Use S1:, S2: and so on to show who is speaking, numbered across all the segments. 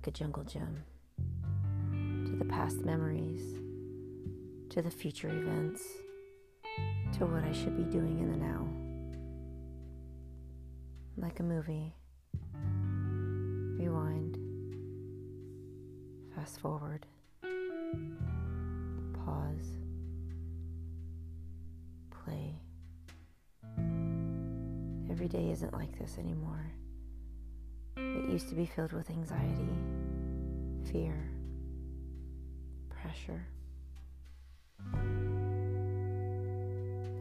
S1: like a jungle gym to the past memories, to the future events, to what I should be doing in the now. Like a movie. Rewind. Fast forward. Pause. Play. Every day isn't like this anymore. It used to be filled with anxiety, fear, pressure.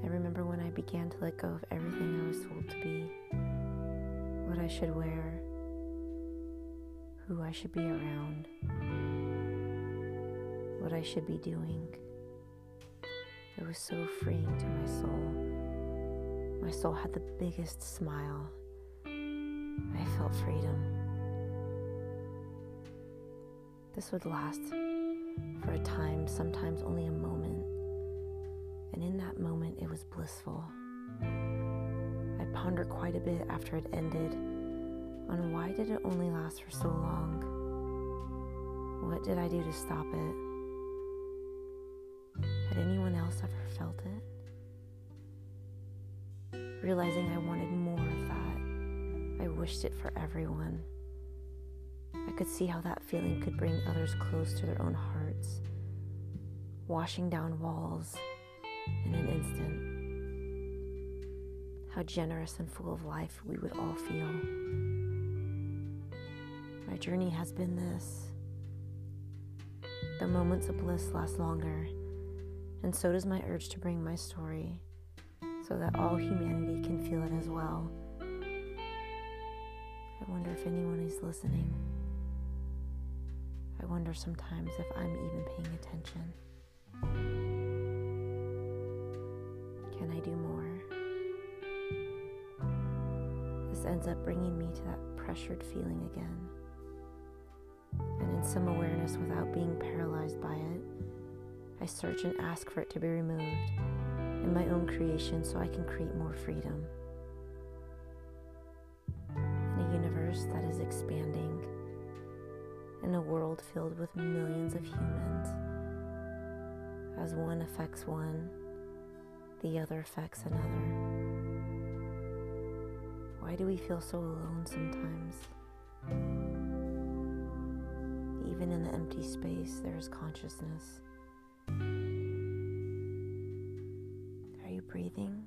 S1: I remember when I began to let go of everything I was told to be, what I should wear, who I should be around, what I should be doing. It was so freeing to my soul. My soul had the biggest smile. I felt freedom. This would last for a time, sometimes only a moment. And in that moment, it was blissful. I pondered quite a bit after it ended on why did it only last for so long? What did I do to stop it? Had anyone else ever felt it? Realizing I wanted more wished it for everyone. I could see how that feeling could bring others close to their own hearts, washing down walls in an instant. How generous and full of life we would all feel. My journey has been this. The moments of bliss last longer, and so does my urge to bring my story so that all humanity can feel it as well. I wonder if anyone is listening. I wonder sometimes if I'm even paying attention. Can I do more? This ends up bringing me to that pressured feeling again. And in some awareness without being paralyzed by it, I search and ask for it to be removed in my own creation so I can create more freedom. Expanding, in a world filled with millions of humans, as one affects one, the other affects another. Why do we feel so alone sometimes? Even in the empty space, there is consciousness. Are you breathing?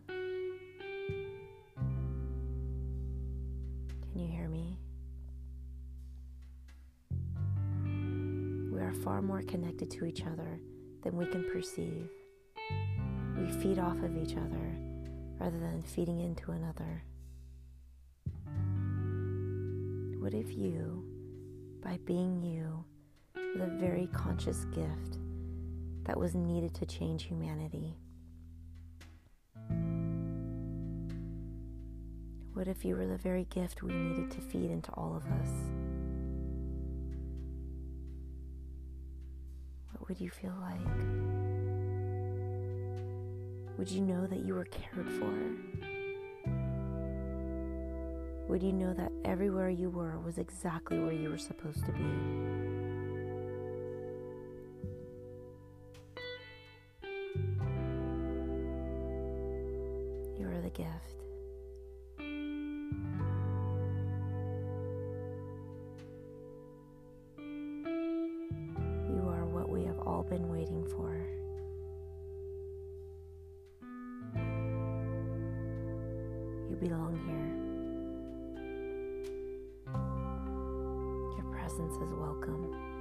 S1: Are far more connected to each other than we can perceive. We feed off of each other rather than feeding into another. What if you, by being you, the very conscious gift that was needed to change humanity? What if you were the very gift we needed to feed into all of us? Would you feel like? Would you know that you were cared for? Would you know that everywhere you were was exactly where you were supposed to be? You are the gift. All been waiting for. You belong here. Your presence is welcome.